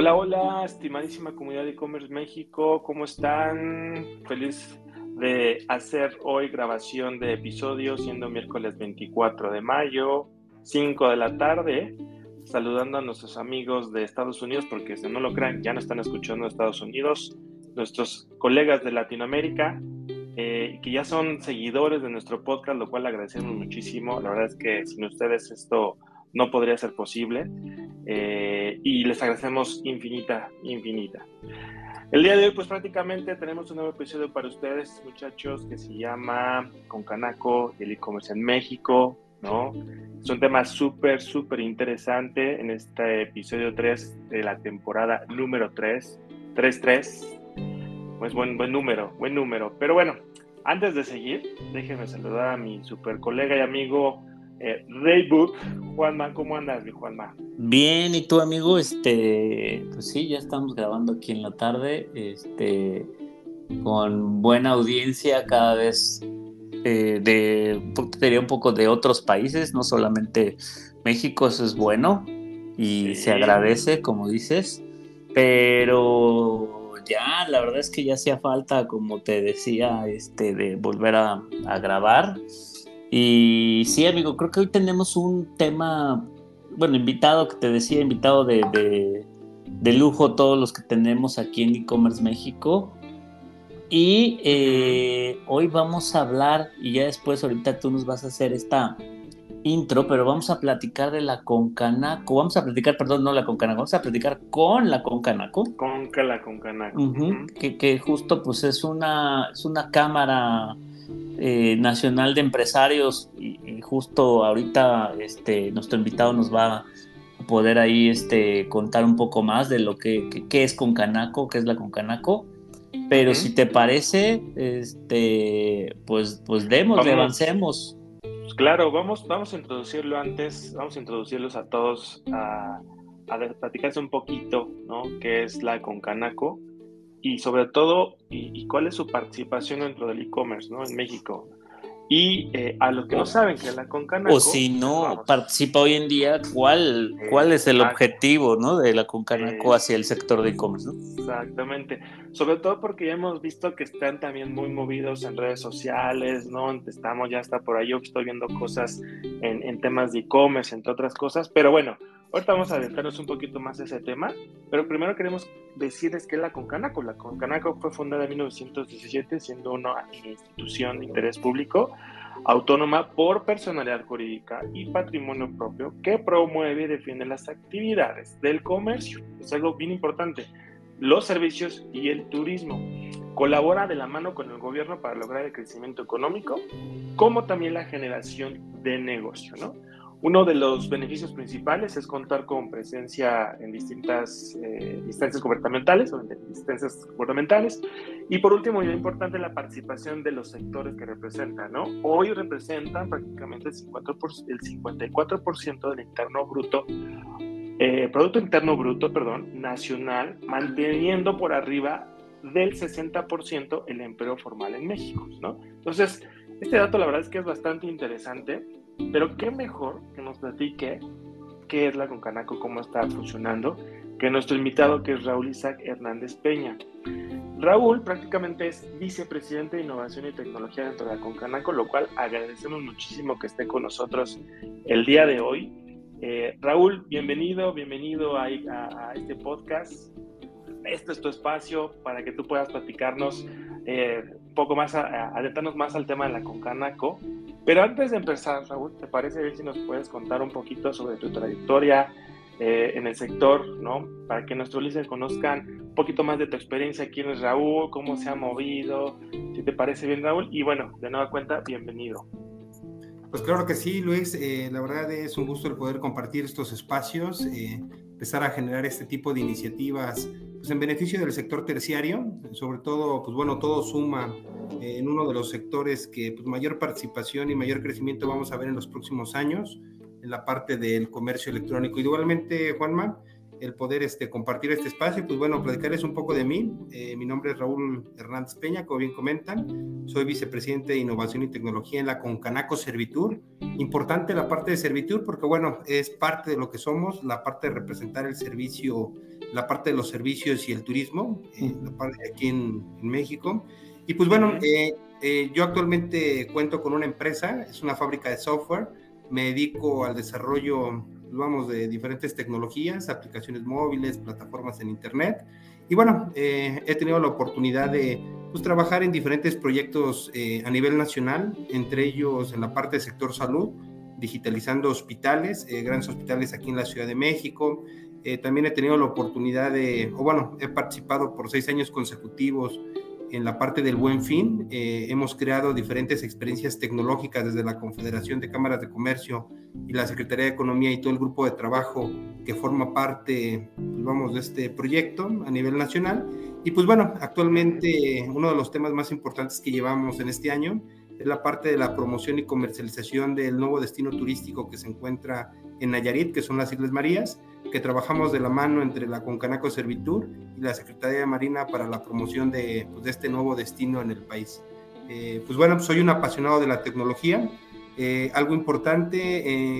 Hola, hola, estimadísima comunidad de e-commerce México, ¿cómo están? Feliz de hacer hoy grabación de episodio, siendo miércoles 24 de mayo, 5 de la tarde, saludando a nuestros amigos de Estados Unidos, porque si no lo crean, ya no están escuchando de Estados Unidos, nuestros colegas de Latinoamérica, eh, que ya son seguidores de nuestro podcast, lo cual agradecemos muchísimo. La verdad es que sin ustedes esto no podría ser posible. Eh, y les agradecemos infinita, infinita. El día de hoy, pues prácticamente tenemos un nuevo episodio para ustedes, muchachos, que se llama Con Canaco el e-commerce en México, ¿no? Es un tema súper, súper interesante en este episodio 3 de la temporada número 3, 3-3. Pues buen, buen número, buen número. Pero bueno, antes de seguir, déjenme saludar a mi super colega y amigo eh, Raybook. Juanma, ¿cómo andas, mi Juanma? Bien, ¿y tú, amigo? Este, pues sí, ya estamos grabando aquí en la tarde, este, con buena audiencia cada vez eh, de, diría un poco de otros países, no solamente México, eso es bueno y se agradece, como dices, pero ya, la verdad es que ya hacía falta, como te decía, este, de volver a, a grabar. Y sí, amigo, creo que hoy tenemos un tema, bueno, invitado que te decía, invitado de, de, lujo, todos los que tenemos aquí en e-commerce México. Y eh, hoy vamos a hablar, y ya después ahorita tú nos vas a hacer esta intro, pero vamos a platicar de la Concanaco. Vamos a platicar, perdón, no la Concanaco, vamos a platicar con la Concanaco. Con la Concanaco. que, que, justo pues es una, es una cámara eh, nacional de Empresarios y, justo ahorita este, nuestro invitado nos va a poder ahí este, contar un poco más de lo que, es Concanaco, qué es la Concanaco. Pero si te parece, este, pues, pues demos, avancemos. Pues claro, vamos, vamos a introducirlo antes, vamos a introducirlos a todos a, a platicarse un poquito, ¿no? ¿Qué es la Concanaco? Y sobre todo, y, cuál es su participación dentro del e-commerce ¿no? en México. Y eh, a los que no saben que la Concanaco... O si no participa hoy en día, ¿cuál, cuál es el objetivo ¿no? de la Concanaco hacia el sector de e-commerce? Exactamente. Sobre todo porque ya hemos visto que están también muy movidos en redes sociales, ¿no? Estamos, ya está por ahí, yo estoy viendo cosas en, en temas de e-commerce, entre otras cosas. Pero bueno, Ahorita vamos a adentrarnos un poquito más a ese tema, pero primero queremos decirles que la Concanaco. La Concanaco fue fundada en 1917, siendo una institución de interés público autónoma por personalidad jurídica y patrimonio propio que promueve y defiende las actividades del comercio. Es algo bien importante. Los servicios y el turismo. Colabora de la mano con el gobierno para lograr el crecimiento económico, como también la generación de negocio, ¿no? Uno de los beneficios principales es contar con presencia en distintas eh, instancias gubernamentales o en instancias gubernamentales. Y por último, y importante, la participación de los sectores que representan. ¿no? Hoy representan prácticamente el, 54%, el 54% del interno bruto, eh, Producto Interno Bruto, perdón, nacional, manteniendo por arriba del 60% el empleo formal en México. ¿no? Entonces, este dato la verdad es que es bastante interesante pero qué mejor que nos platique qué es la Concanaco, cómo está funcionando, que nuestro invitado que es Raúl Isaac Hernández Peña. Raúl prácticamente es vicepresidente de Innovación y Tecnología dentro de la Concanaco, lo cual agradecemos muchísimo que esté con nosotros el día de hoy. Eh, Raúl, bienvenido, bienvenido a, este podcast. Este es tu espacio para que tú puedas platicarnos eh, un poco más, adentrarnos más al tema de la Concanaco pero antes de empezar, Raúl, ¿te parece bien si nos puedes contar un poquito sobre tu trayectoria eh, en el sector, ¿no? Para que nuestros listeners conozcan un poquito más de tu experiencia, quién es Raúl, cómo se ha movido, si te parece bien, Raúl. Y bueno, de nueva cuenta, bienvenido. Pues claro que sí, Luis. Eh, la verdad es un gusto el poder compartir estos espacios, eh, empezar a generar este tipo de iniciativas pues, en beneficio del sector terciario. Sobre todo, pues bueno, todo suma en uno de los sectores que pues, mayor participación y mayor crecimiento vamos a ver en los próximos años, en la parte del comercio electrónico. Igualmente, Juanma, el poder este, compartir este espacio. Pues bueno, platicarles un poco de mí. Eh, mi nombre es Raúl Hernández Peña, como bien comentan. Soy vicepresidente de Innovación y Tecnología en la Concanaco Servitur. Importante la parte de Servitur porque, bueno, es parte de lo que somos, la parte de representar el servicio, la parte de los servicios y el turismo, eh, la parte de aquí en, en, México. Y pues bueno, eh, yo actualmente cuento con una empresa, es una fábrica de software. Me dedico al desarrollo vamos, de diferentes tecnologías, aplicaciones móviles, plataformas en Internet. Y bueno, eh, he tenido la oportunidad de pues, trabajar en diferentes proyectos eh, a nivel nacional, entre ellos en la parte del sector salud, digitalizando hospitales, eh, grandes hospitales aquí en la Ciudad de México. también he tenido la oportunidad de, o bueno, he participado por seis años consecutivos en la parte del buen fin. Eh, hemos creado diferentes experiencias tecnológicas desde la Confederación de Cámaras de Comercio y la Secretaría de Economía y todo el grupo de trabajo que forma parte, pues, vamos, de este proyecto a nivel nacional. Y pues bueno, actualmente uno de los temas más importantes que llevamos en este año es la parte de la promoción y comercialización del nuevo destino turístico que se encuentra en Nayarit, que son las Islas Marías, que trabajamos de la mano entre la Concanaco Servitur y la Secretaría de Marina para la promoción de, pues, de este nuevo destino en el país. Eh, pues bueno, soy un apasionado de la tecnología. Eh, algo importante,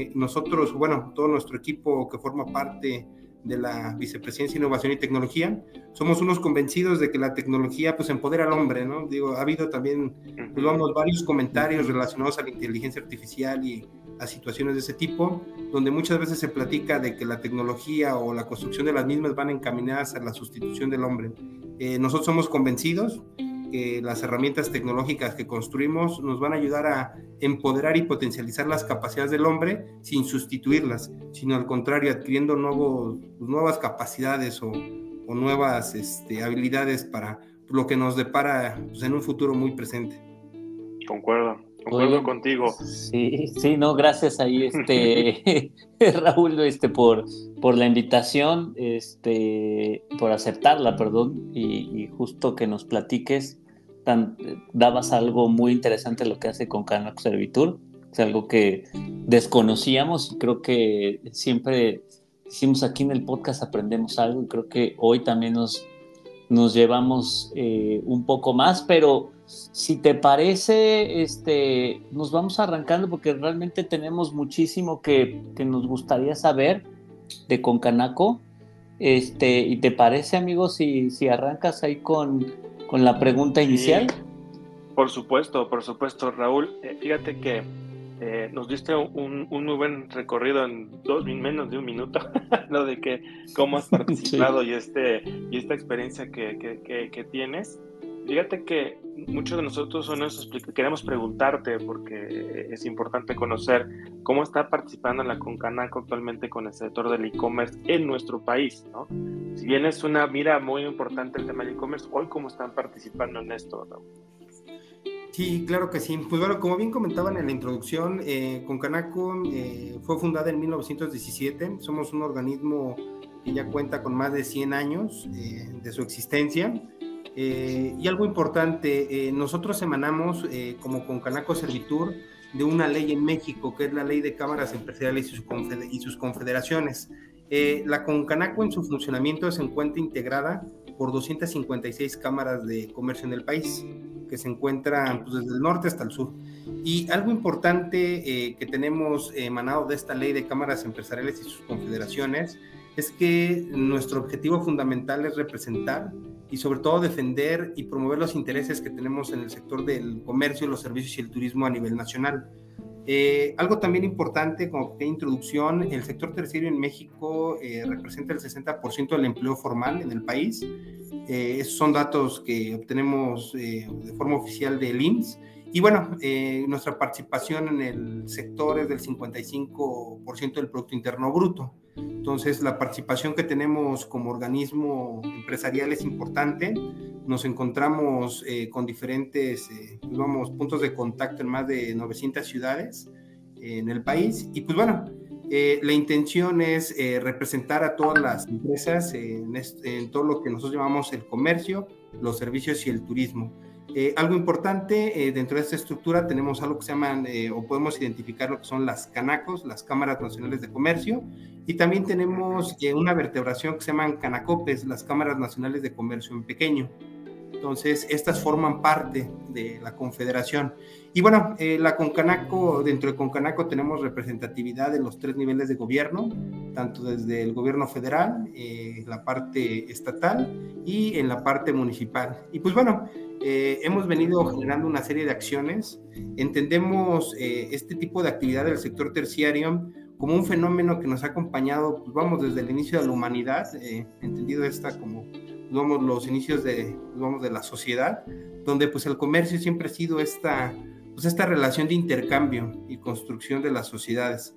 eh, nosotros, bueno, todo nuestro equipo que forma parte de la Vicepresidencia de Innovación y Tecnología, somos unos convencidos de que la tecnología pues empodera al hombre, ¿no? Digo, ha habido también, pues, vamos, varios comentarios relacionados a la inteligencia artificial y a situaciones de ese tipo, donde muchas veces se platica de que la tecnología o la construcción de las mismas van encaminadas a la sustitución del hombre. Eh, nosotros somos convencidos que las herramientas tecnológicas que construimos nos van a ayudar a empoderar y potencializar las capacidades del hombre sin sustituirlas, sino al contrario, adquiriendo nuevos, nuevas capacidades o, o nuevas este, habilidades para lo que nos depara pues, en un futuro muy presente. Concuerdo. Concuerdo contigo. Sí, sí, no, gracias ahí, este, Raúl, este, por, por la invitación, este, por aceptarla, perdón, y, justo que nos platiques, tan, dabas algo muy interesante lo que hace con Canaco Servitur, es algo que desconocíamos y creo que siempre hicimos aquí en el podcast aprendemos algo y creo que hoy también nos, nos llevamos eh, un poco más, pero si te parece, este, nos vamos arrancando porque realmente tenemos muchísimo que, nos gustaría saber de Concanaco. Este, ¿Y te parece, amigo, si, si arrancas ahí con, la pregunta inicial? por supuesto, por supuesto, Raúl. Eh, fíjate que eh, nos diste un, muy buen recorrido en dos menos de un minuto, lo de que cómo has participado y, este, y esta experiencia que, que tienes. Fíjate que muchos de nosotros queremos preguntarte, porque es importante conocer cómo está participando la Concanaco actualmente con el sector del e-commerce en nuestro país, ¿no? Si bien es una mira muy importante el tema del e-commerce, hoy cómo están participando en esto, ¿no? Sí, claro que sí. Pues bueno, como bien comentaban en la introducción, eh, Concanaco eh, fue fundada en 1917. Somos un organismo que ya cuenta con más de 100 años eh, de su existencia. Eh, y algo importante, eh, nosotros emanamos eh, como Concanaco Servitur de una ley en México, que es la ley de cámaras empresariales y, sus confederaciones. la Concanaco en su funcionamiento se encuentra integrada por 256 cámaras de comercio en el país, que se encuentran pues, desde el norte hasta el sur. Y algo importante que tenemos emanado de esta ley de cámaras empresariales y sus confederaciones es que nuestro objetivo fundamental es representar y sobre todo defender y promover los intereses que tenemos en el sector del comercio, los servicios y el turismo a nivel nacional. Eh, algo también importante como introducción, el sector terciario en México eh, representa el 60% del empleo formal en el país. Eh, esos son datos que obtenemos de forma oficial del IMSS. Y bueno, nuestra participación en el sector es del 55% del Producto Interno Bruto. Entonces, la participación que tenemos como organismo empresarial es importante. Nos encontramos eh, con diferentes eh, pues puntos de contacto en más de 900 ciudades eh, en el país. Y pues bueno, la intención es representar a todas las empresas en, todo lo que nosotros llamamos el comercio, los servicios y el turismo. Eh, algo importante, eh, dentro de esta estructura tenemos algo que se llaman, eh, o podemos identificar lo que son las canacos, las cámaras nacionales de comercio, y también tenemos una vertebración que se llaman canacopes, las cámaras nacionales de comercio en pequeño. Entonces, estas forman parte de la confederación. Y bueno, la Concanaco, dentro de Concanaco tenemos representatividad en los tres niveles de gobierno, tanto desde el gobierno federal, la parte estatal y en la parte municipal. Y pues bueno, eh, hemos venido generando una serie de acciones. Entendemos eh, este tipo de actividad del sector terciario como un fenómeno que nos ha acompañado, pues, vamos, desde el inicio de la humanidad, eh, entendido esta como, vamos, los inicios de, vamos, de la sociedad, donde pues el comercio siempre ha sido esta, pues, esta relación de intercambio y construcción de las sociedades.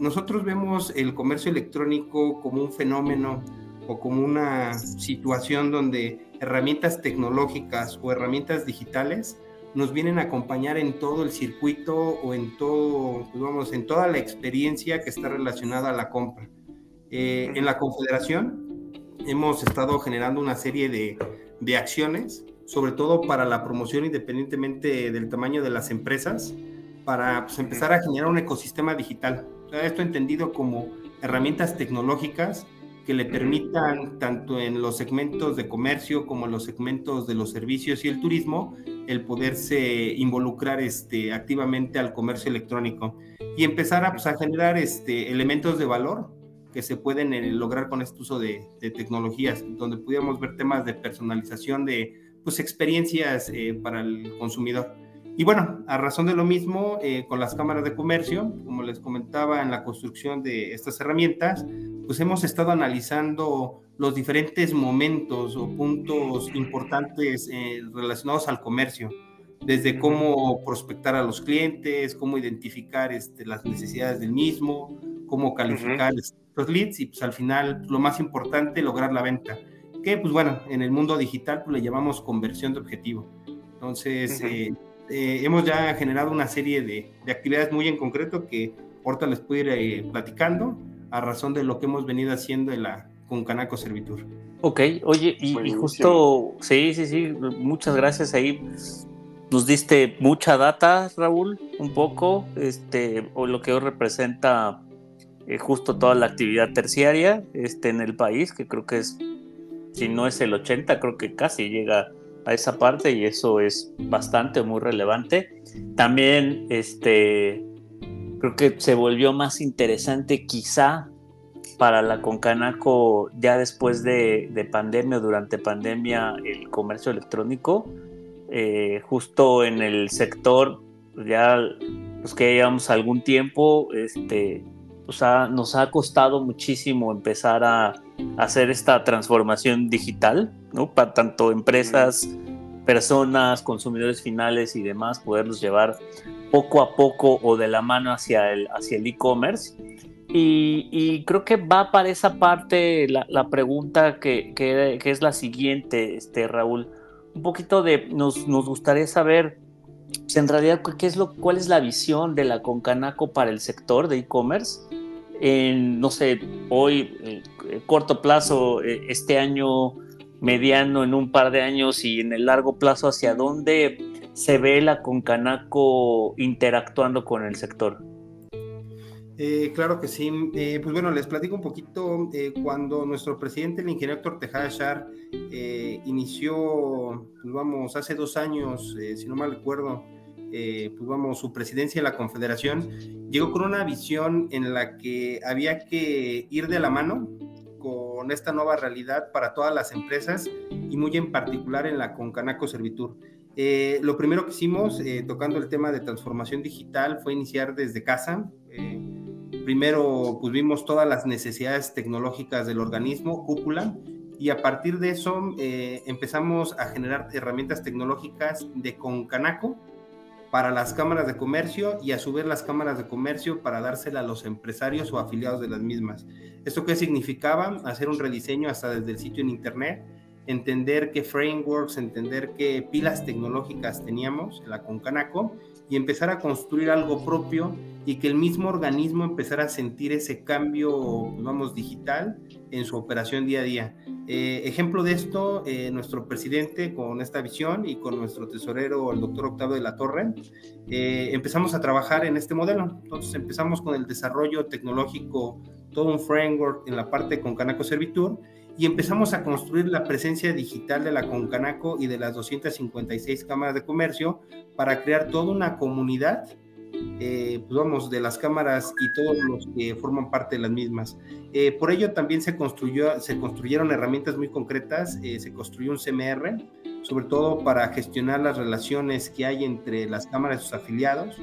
nosotros vemos el comercio electrónico como un fenómeno o como una situación donde herramientas tecnológicas o herramientas digitales nos vienen a acompañar en todo el circuito o en todo, pues vamos, en toda la experiencia que está relacionada a la compra. Eh, en la Confederación hemos estado generando una serie de, de acciones, sobre todo para la promoción independientemente del tamaño de las empresas, para pues, empezar a generar un ecosistema digital. esto entendido como herramientas tecnológicas que le permitan, tanto en los segmentos de comercio como en los segmentos de los servicios y el turismo, el poderse involucrar este, activamente al comercio electrónico y empezar a, pues, a generar este, elementos de valor que se pueden eh, lograr con este uso de, tecnologías, donde pudiéramos ver temas de personalización de pues, experiencias eh, para el consumidor. Y bueno, a razón de lo mismo, eh, con las cámaras de comercio, como les comentaba en la construcción de estas herramientas, pues hemos estado analizando los diferentes momentos o puntos importantes eh, relacionados al comercio, desde cómo prospectar a los clientes, cómo identificar este, las necesidades del mismo, cómo calificar los leads y pues al final lo más importante, lograr la venta, que pues bueno, en el mundo digital pues le llamamos conversión de objetivo. Entonces, eh, hemos ya generado una serie de, actividades muy en concreto que ahorita les puedo ir eh, platicando a razón de lo que hemos venido haciendo en la, con Canaco Servitur. Ok, oye, y, justo, sí, sí, sí, muchas gracias ahí. Nos diste mucha data, Raúl, un poco, este, o lo que hoy representa eh, justo toda la actividad terciaria este, en el país, que creo que es, si no es el 80, creo que casi llega a esa parte y eso es bastante, muy relevante. También este, creo que se volvió más interesante quizá para la Concanaco ya después de, de pandemia o durante pandemia el comercio electrónico. Eh, justo en el sector, ya los que llevamos algún tiempo, este, nos ha costado muchísimo empezar a, hacer esta transformación digital, ¿no? Para tanto empresas, personas, consumidores finales y demás, poderlos llevar poco a poco o de la mano hacia el hacia el e-commerce. Y, creo que va para esa parte la, pregunta que, que, es la siguiente, este, Raúl. Un poquito de, nos, nos gustaría saber, pues, en realidad, ¿qué es lo, ¿cuál es la visión de la Concanaco para el sector de e-commerce? En, no sé, hoy, eh, corto plazo, eh, este año, mediano, en un par de años y en el largo plazo, ¿hacia dónde se ve la Concanaco interactuando con el sector? Eh, claro que sí. pues bueno, les platico un poquito. cuando nuestro presidente, el ingeniero Héctor Tejada inició, pues vamos, hace dos años, si no mal recuerdo, eh, pues vamos, su presidencia de la Confederación, llegó con una visión en la que había que ir de la mano con esta nueva realidad para todas las empresas y muy en particular en la Concanaco Servitur. Eh, lo primero que hicimos, eh, tocando el tema de transformación digital, fue iniciar desde casa. primero, pues vimos todas las necesidades tecnológicas del organismo, cúpula, y a partir de eso empezamos a generar herramientas tecnológicas de Concanaco, para las cámaras de comercio y a su vez las cámaras de comercio para dársela a los empresarios o afiliados de las mismas. ¿Esto qué significaba? Hacer un rediseño hasta desde el sitio en internet, entender qué frameworks, entender qué pilas tecnológicas teníamos en la Concanaco y empezar a construir algo propio y que el mismo organismo empezara a sentir ese cambio, vamos, digital en su operación día a día. Eh, ejemplo de esto, eh, nuestro presidente con esta visión y con nuestro tesorero, el doctor Octavio de la Torre, eh, empezamos a trabajar en este modelo. Entonces empezamos con el desarrollo tecnológico, todo un framework en la parte con Canaco Servitur y empezamos a construir la presencia digital de la Concanaco y de las 256 cámaras de comercio para crear toda una comunidad eh, pues vamos, de las cámaras y todos los que forman parte de las mismas. Eh, por ello también se, construyó, se construyeron herramientas muy concretas, eh, se construyó un CMR, sobre todo para gestionar las relaciones que hay entre las cámaras y sus afiliados.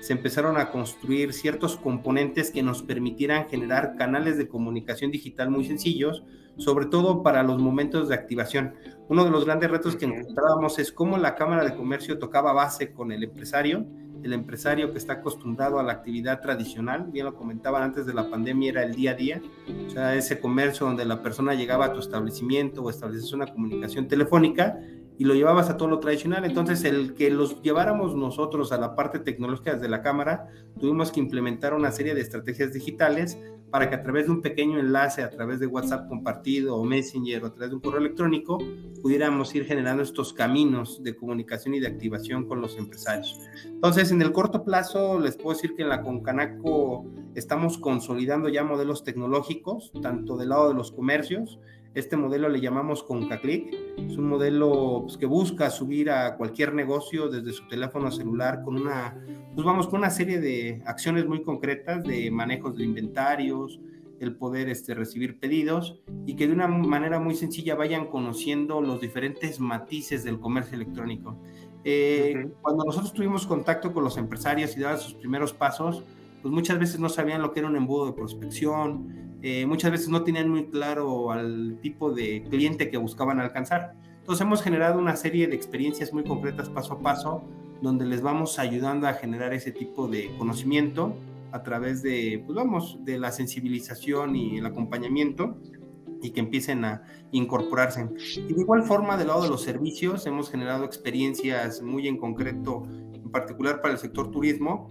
Se empezaron a construir ciertos componentes que nos permitieran generar canales de comunicación digital muy sencillos, sobre todo para los momentos de activación. Uno de los grandes retos que encontrábamos es cómo la Cámara de Comercio tocaba base con el empresario el empresario que está acostumbrado a la actividad tradicional, bien lo comentaban antes de la pandemia, era el día a día, o sea, ese comercio donde la persona llegaba a tu establecimiento o estableces una comunicación telefónica y lo llevabas a todo lo tradicional. Entonces, el que los lleváramos nosotros a la parte tecnológica desde la cámara, tuvimos que implementar una serie de estrategias digitales para que a través de un pequeño enlace, a través de WhatsApp compartido o Messenger o a través de un correo electrónico, pudiéramos ir generando estos caminos de comunicación y de activación con los empresarios. Entonces, en el corto plazo, les puedo decir que en la Concanaco estamos consolidando ya modelos tecnológicos, tanto del lado de los comercios, este modelo le llamamos ConcaClick. Es un modelo pues, que busca subir a cualquier negocio desde su teléfono celular con una, pues vamos, con una serie de acciones muy concretas de manejos de inventarios, el poder este, recibir pedidos y que de una manera muy sencilla vayan conociendo los diferentes matices del comercio electrónico. Eh, cuando nosotros tuvimos contacto con los empresarios y daban sus primeros pasos, pues muchas veces no sabían lo que era un embudo de prospección, eh, muchas veces no tenían muy claro al tipo de cliente que buscaban alcanzar. Entonces hemos generado una serie de experiencias muy concretas paso a paso, donde les vamos ayudando a generar ese tipo de conocimiento a través de, pues vamos, de la sensibilización y el acompañamiento y que empiecen a incorporarse. Y de igual forma, del lado de los servicios, hemos generado experiencias muy en concreto, en particular para el sector turismo,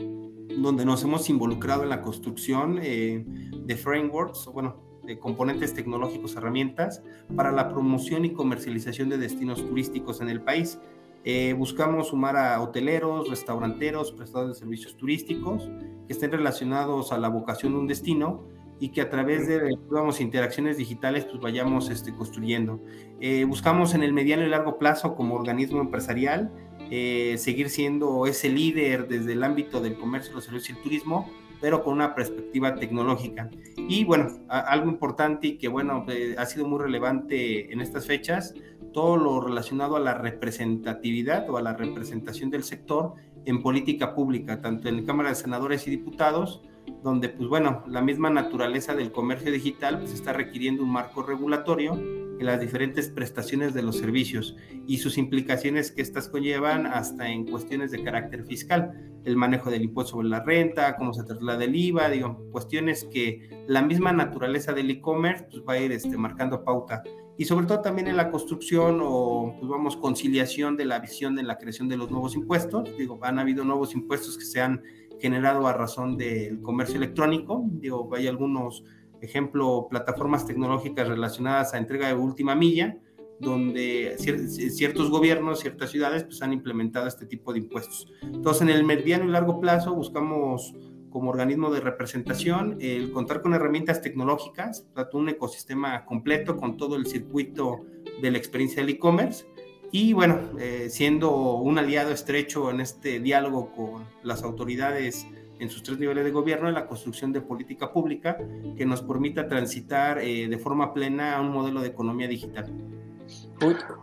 donde nos hemos involucrado en la construcción eh, de frameworks, bueno, de componentes tecnológicos, herramientas para la promoción y comercialización de destinos turísticos en el país. Eh, buscamos sumar a hoteleros, restauranteros, prestadores de servicios turísticos que estén relacionados a la vocación de un destino y que a través de digamos, interacciones digitales pues vayamos este, construyendo. Eh, buscamos en el mediano y largo plazo como organismo empresarial eh, seguir siendo ese líder desde el ámbito del comercio, los servicios y el turismo, pero con una perspectiva tecnológica. Y bueno, algo importante y que bueno, eh, ha sido muy relevante en estas fechas, todo lo relacionado a la representatividad o a la representación del sector en política pública, tanto en Cámara de Senadores y Diputados, donde pues bueno, la misma naturaleza del comercio digital pues está requiriendo un marco regulatorio en las diferentes prestaciones de los servicios y sus implicaciones que estas conllevan hasta en cuestiones de carácter fiscal, el manejo del impuesto sobre la renta, cómo se traslada el IVA, digo, cuestiones que la misma naturaleza del e-commerce pues, va a ir este, marcando pauta. Y sobre todo también en la construcción o pues vamos conciliación de la visión de la creación de los nuevos impuestos, digo, han habido nuevos impuestos que se han generado a razón del comercio electrónico, digo, hay algunos ejemplo, plataformas tecnológicas relacionadas a entrega de última milla, donde ciertos gobiernos, ciertas ciudades, pues han implementado este tipo de impuestos. Entonces, en el mediano y largo plazo buscamos como organismo de representación el contar con herramientas tecnológicas, un ecosistema completo con todo el circuito de la experiencia del e-commerce y bueno, eh, siendo un aliado estrecho en este diálogo con las autoridades en sus tres niveles de gobierno en la construcción de política pública que nos permita transitar eh, de forma plena a un modelo de economía digital.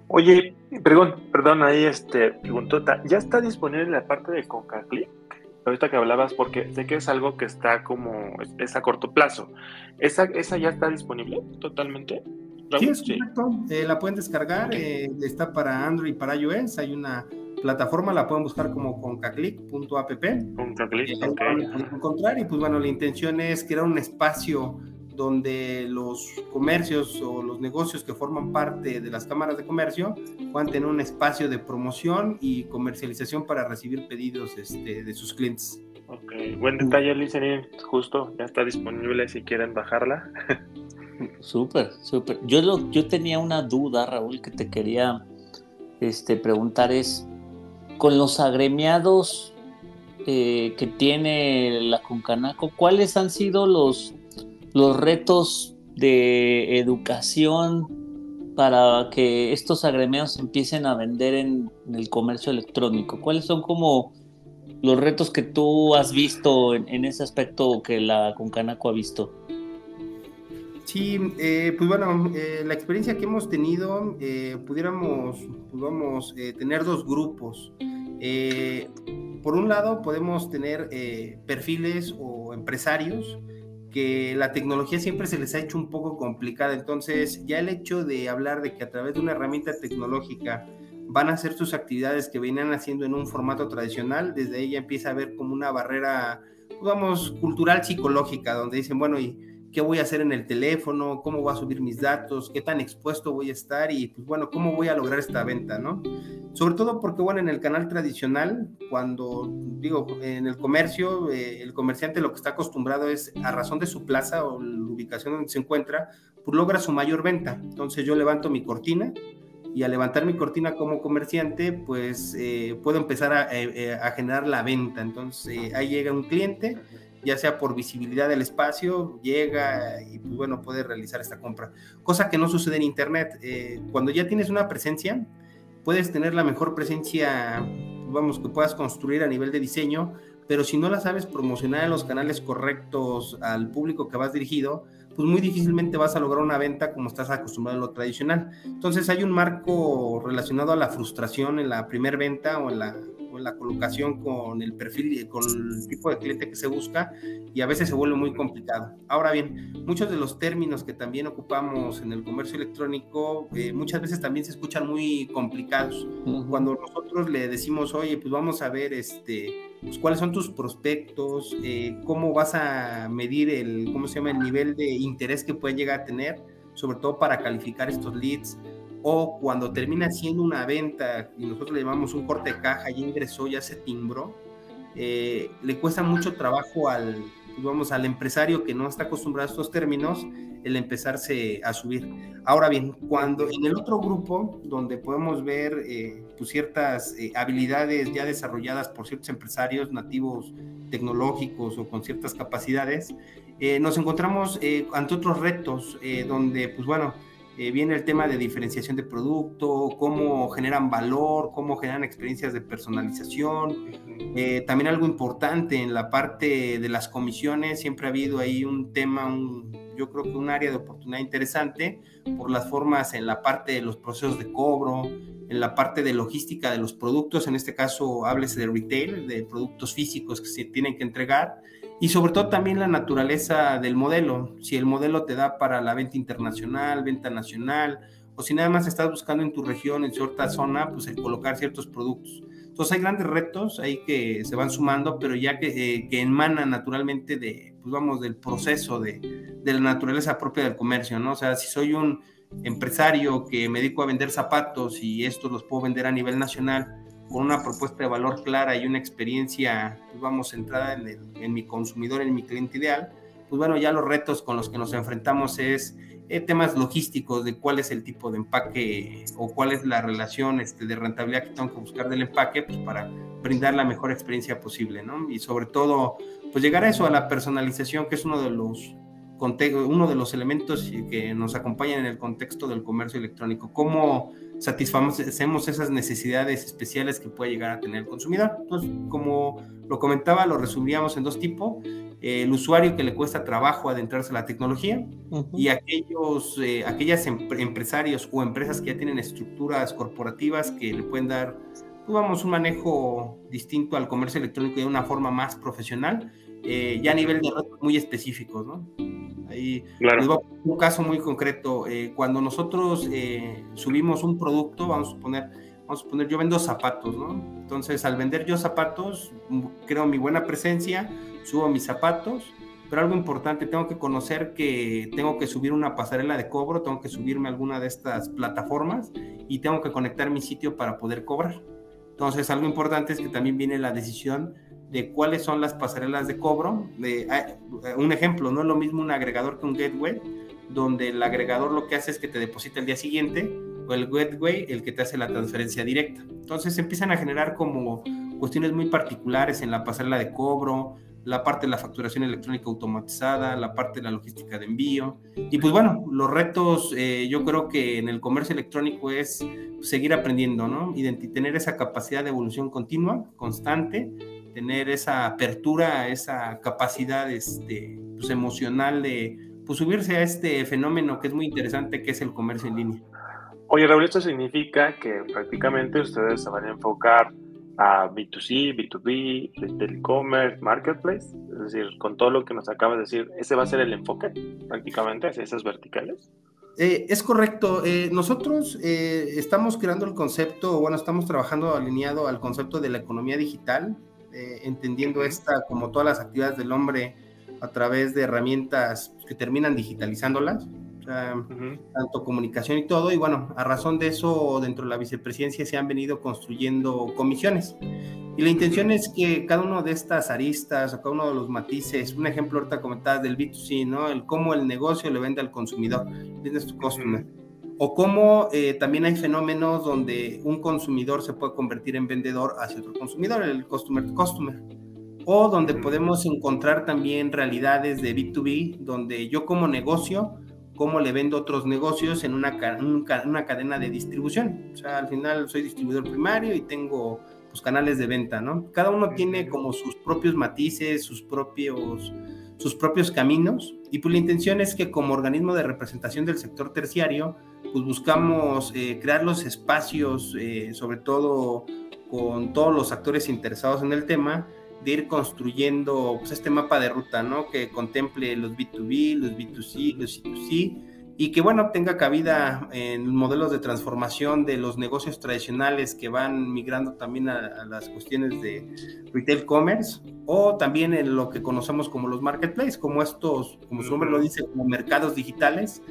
Oye, perdón, perdón, ahí este preguntota, ¿ya está disponible la parte de CocaClick? Ahorita que hablabas, porque sé que es algo que está como, es, a corto plazo. ¿Esa, ¿Esa ya está disponible totalmente? Sí, es correcto. Eh, la pueden descargar, eh, está para Android y para iOS. Hay una plataforma, la pueden buscar como concaclick.app. Concaclick, eh, encontrar y pues bueno, la intención es crear un espacio donde los comercios o los negocios que forman parte de las cámaras de comercio puedan tener un espacio de promoción y comercialización para recibir pedidos este, de sus clientes. Ok, buen detalle, Listening. Justo, ya está disponible si quieren bajarla. Súper, súper. Yo, lo, yo tenía una duda, Raúl, que te quería este, preguntar es, con los agremiados eh, que tiene la Concanaco, ¿cuáles han sido los, los retos de educación para que estos agremiados empiecen a vender en, el comercio electrónico? ¿Cuáles son como los retos que tú has visto en, en ese aspecto que la Concanaco ha visto? Sí, eh, pues bueno, eh, la experiencia que hemos tenido, eh, pudiéramos, podemos tener dos grupos. por un lado, podemos tener perfiles o empresarios que la tecnología siempre se les ha hecho un poco complicada. Entonces, ya el hecho de hablar de que a través de una herramienta tecnológica van a hacer sus actividades que venían haciendo en un formato tradicional, desde ahí ya empieza a haber como una barrera, digamos, cultural psicológica, donde dicen, bueno, y qué voy a hacer en el teléfono, cómo voy a subir mis datos, qué tan expuesto voy a estar y pues bueno, cómo voy a lograr esta venta, ¿no? Sobre todo porque bueno, en el canal tradicional, cuando digo, en el comercio, eh, el comerciante lo que está acostumbrado es a razón de su plaza o la ubicación donde se encuentra, pues logra su mayor venta. Entonces yo levanto mi cortina y al levantar mi cortina como comerciante, pues eh, puedo empezar a, eh, a, generar la venta. Entonces ahí llega un cliente ya sea por visibilidad del espacio, llega y pues, bueno, puede realizar esta compra. Cosa que no sucede en Internet. Eh, cuando ya tienes una presencia, puedes tener la mejor presencia, vamos, que puedas construir a nivel de diseño, pero si no la sabes promocionar en los canales correctos al público que vas dirigido, pues muy difícilmente vas a lograr una venta como estás acostumbrado en lo tradicional. Entonces hay un marco relacionado a la frustración en la primera venta o en la la colocación con el perfil, con el tipo de cliente que se busca y a veces se vuelve muy complicado. Ahora bien, muchos de los términos que también ocupamos en el comercio electrónico eh, muchas veces también se escuchan muy complicados. Cuando nosotros le decimos, oye, pues vamos a ver este, pues, cuáles son tus prospectos, eh, cómo vas a medir el, ¿cómo se llama?, el nivel de interés que pueden llegar a tener, sobre todo para calificar estos leads o cuando termina siendo una venta y nosotros le llamamos un corte de caja, ya ingresó, ya se timbró, eh, le cuesta mucho trabajo al, vamos, al empresario que no está acostumbrado a estos términos, el empezarse a subir. Ahora bien, cuando en el otro grupo, donde podemos ver eh, pues ciertas eh, habilidades ya desarrolladas por ciertos empresarios nativos tecnológicos o con ciertas capacidades, nos encontramos ante otros retos donde, pues bueno, eh, viene el tema de diferenciación de producto, cómo generan valor, cómo generan experiencias de personalización. Eh, también algo importante en la parte de las comisiones, siempre ha habido ahí un tema, yo creo que un área de oportunidad interesante por las formas en la parte de los procesos de cobro, en la parte de logística de los productos, en este caso háblese de retail, de productos físicos que se tienen que entregar y sobre todo también la naturaleza del modelo, si el modelo te da para la venta internacional, venta nacional, o si nada más estás buscando en tu región, en cierta zona, pues el colocar ciertos productos. Entonces hay grandes retos ahí que se van sumando, pero ya que, eh, que emanan naturalmente de, pues vamos, del proceso de, de la naturaleza propia del comercio, ¿no? O sea, si soy un empresario que me dedico a vender zapatos y estos los puedo vender a nivel nacional, con una propuesta de valor clara y una experiencia, pues vamos, centrada en, en, mi consumidor, en mi cliente ideal, pues bueno, ya los retos con los que nos enfrentamos es eh, temas logísticos de cuál es el tipo de empaque o cuál es la relación este, de rentabilidad que tengo que buscar del empaque, pues para brindar la mejor experiencia posible, ¿no? Y sobre todo, pues llegar a eso, a la personalización, que es uno de los uno de los elementos que nos acompañan en el contexto del comercio electrónico, cómo satisfacemos esas necesidades especiales que puede llegar a tener el consumidor. Entonces, como lo comentaba, lo resumíamos en dos tipos. el usuario que le cuesta trabajo adentrarse a la tecnología y aquellos eh, aquellas empresarios o empresas que ya tienen estructuras corporativas que le pueden dar pues, vamos, un manejo distinto al comercio electrónico de una forma más profesional, eh, ya a nivel de retos muy específicos, ¿no? Ahí claro. un caso muy concreto. Eh, cuando nosotros eh, subimos un producto, vamos a suponer, vamos a suponer, yo vendo zapatos, ¿no? Entonces, al vender yo zapatos, creo mi buena presencia, subo mis zapatos pero algo importante, tengo que conocer que tengo que subir una pasarela de cobro, tengo que subirme a alguna de estas plataformas y tengo que conectar mi sitio para poder cobrar. Entonces, algo importante es que también viene la decisión de cuáles son las pasarelas de cobro. De, ah, un ejemplo, no es lo mismo un agregador que un gateway, donde el agregador lo que hace es que te deposita el día siguiente o el gateway el que te hace la transferencia directa. Entonces empiezan a generar como cuestiones muy particulares en la pasarela de cobro, la parte de la facturación electrónica automatizada, la parte de la logística de envío. Y pues bueno, los retos eh, yo creo que en el comercio electrónico es seguir aprendiendo, ¿no? Y tener esa capacidad de evolución continua, constante, tener esa apertura, esa capacidad este, pues, emocional de pues, subirse a este fenómeno que es muy interesante, que es el comercio en línea. Oye, Raúl, esto significa que prácticamente ustedes se van a enfocar a B2C, B2B, retail commerce, marketplace, es decir, con todo lo que nos acaba de decir, ese va a ser el enfoque prácticamente hacia esas verticales. Eh, es correcto. Eh, nosotros eh, estamos creando el concepto, bueno, estamos trabajando alineado al concepto de la economía digital, entendiendo esta como todas las actividades del hombre a través de herramientas que terminan digitalizándolas tanto comunicación y todo. Y bueno, a razón de eso, dentro de la vicepresidencia se han venido construyendo comisiones. Y la intención es que cada uno de estas aristas o cada uno de los matices, un ejemplo ahorita comentabas del B2C, ¿no? El cómo el negocio le vende al consumidor, business to customer. O cómo eh, también hay fenómenos donde un consumidor se puede convertir en vendedor hacia otro consumidor, el customer to customer. O donde podemos encontrar también realidades de B2B, donde yo como negocio cómo le vendo otros negocios en una, una cadena de distribución. O sea, al final soy distribuidor primario y tengo pues, canales de venta, ¿no? Cada uno tiene como sus propios matices, sus propios, sus propios caminos y pues la intención es que como organismo de representación del sector terciario, pues buscamos eh, crear los espacios, eh, sobre todo con todos los actores interesados en el tema, de ir construyendo pues, este mapa de ruta, ¿no? Que contemple los B2B, los B2C, los C2C y que, bueno, tenga cabida en modelos de transformación de los negocios tradicionales que van migrando también a, las cuestiones de retail commerce o también en lo que conocemos como los marketplaces, como estos, como su nombre lo dice, como mercados digitales,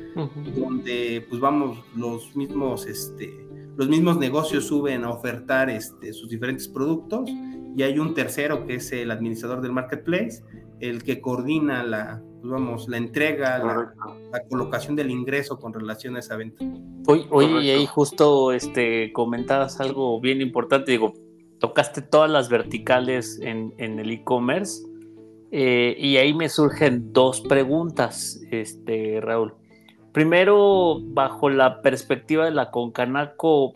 donde pues vamos, los mismos, este, los mismos negocios suben a ofertar este, sus diferentes productos y hay un tercero que es el administrador del marketplace, el que coordina la, pues vamos, la entrega, la, colocación del ingreso con relación a esa venta. Oye, y ahí justo este, comentabas algo bien importante, digo, tocaste todas las verticales en, en el e-commerce eh, y ahí me surgen dos preguntas, este, Raúl. Primero, bajo la perspectiva de la Concanaco,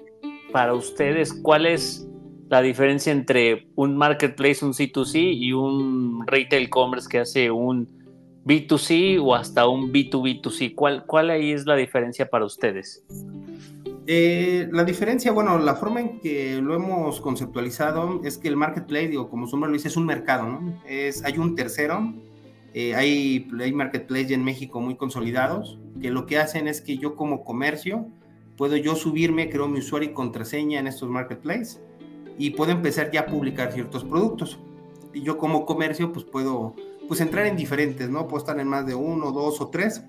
para ustedes, ¿cuál es la diferencia entre un marketplace, un C2C y un retail commerce que hace un B2C o hasta un B2B2C? ¿Cuál, cuál ahí es la diferencia para ustedes? Eh, la diferencia, bueno, la forma en que lo hemos conceptualizado es que el marketplace, digo, como su nombre lo dice, es un mercado, ¿no? Es, hay un tercero, eh, hay, hay marketplace en México muy consolidados, que lo que hacen es que yo como comercio puedo yo subirme, creo mi usuario y contraseña en estos marketplaces y puedo empezar ya a publicar ciertos productos. Y yo como comercio pues puedo pues entrar en diferentes, ¿no? Puedo estar en más de uno, dos o tres.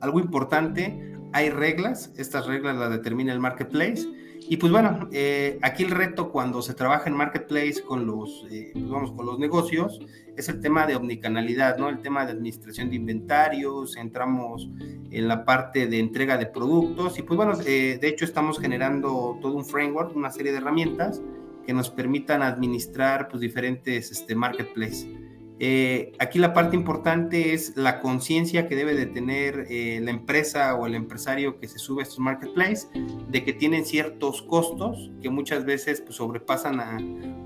Algo importante, hay reglas, estas reglas las determina el marketplace. Y pues bueno, eh, aquí el reto cuando se trabaja en marketplace con los, eh, pues vamos, con los negocios es el tema de omnicanalidad, ¿no? El tema de administración de inventarios, entramos en la parte de entrega de productos y pues bueno, eh, de hecho estamos generando todo un framework, una serie de herramientas que nos permitan administrar pues, diferentes este, marketplaces. Eh, aquí la parte importante es la conciencia que debe de tener eh, la empresa o el empresario que se sube a estos marketplaces de que tienen ciertos costos que muchas veces pues, sobrepasan a,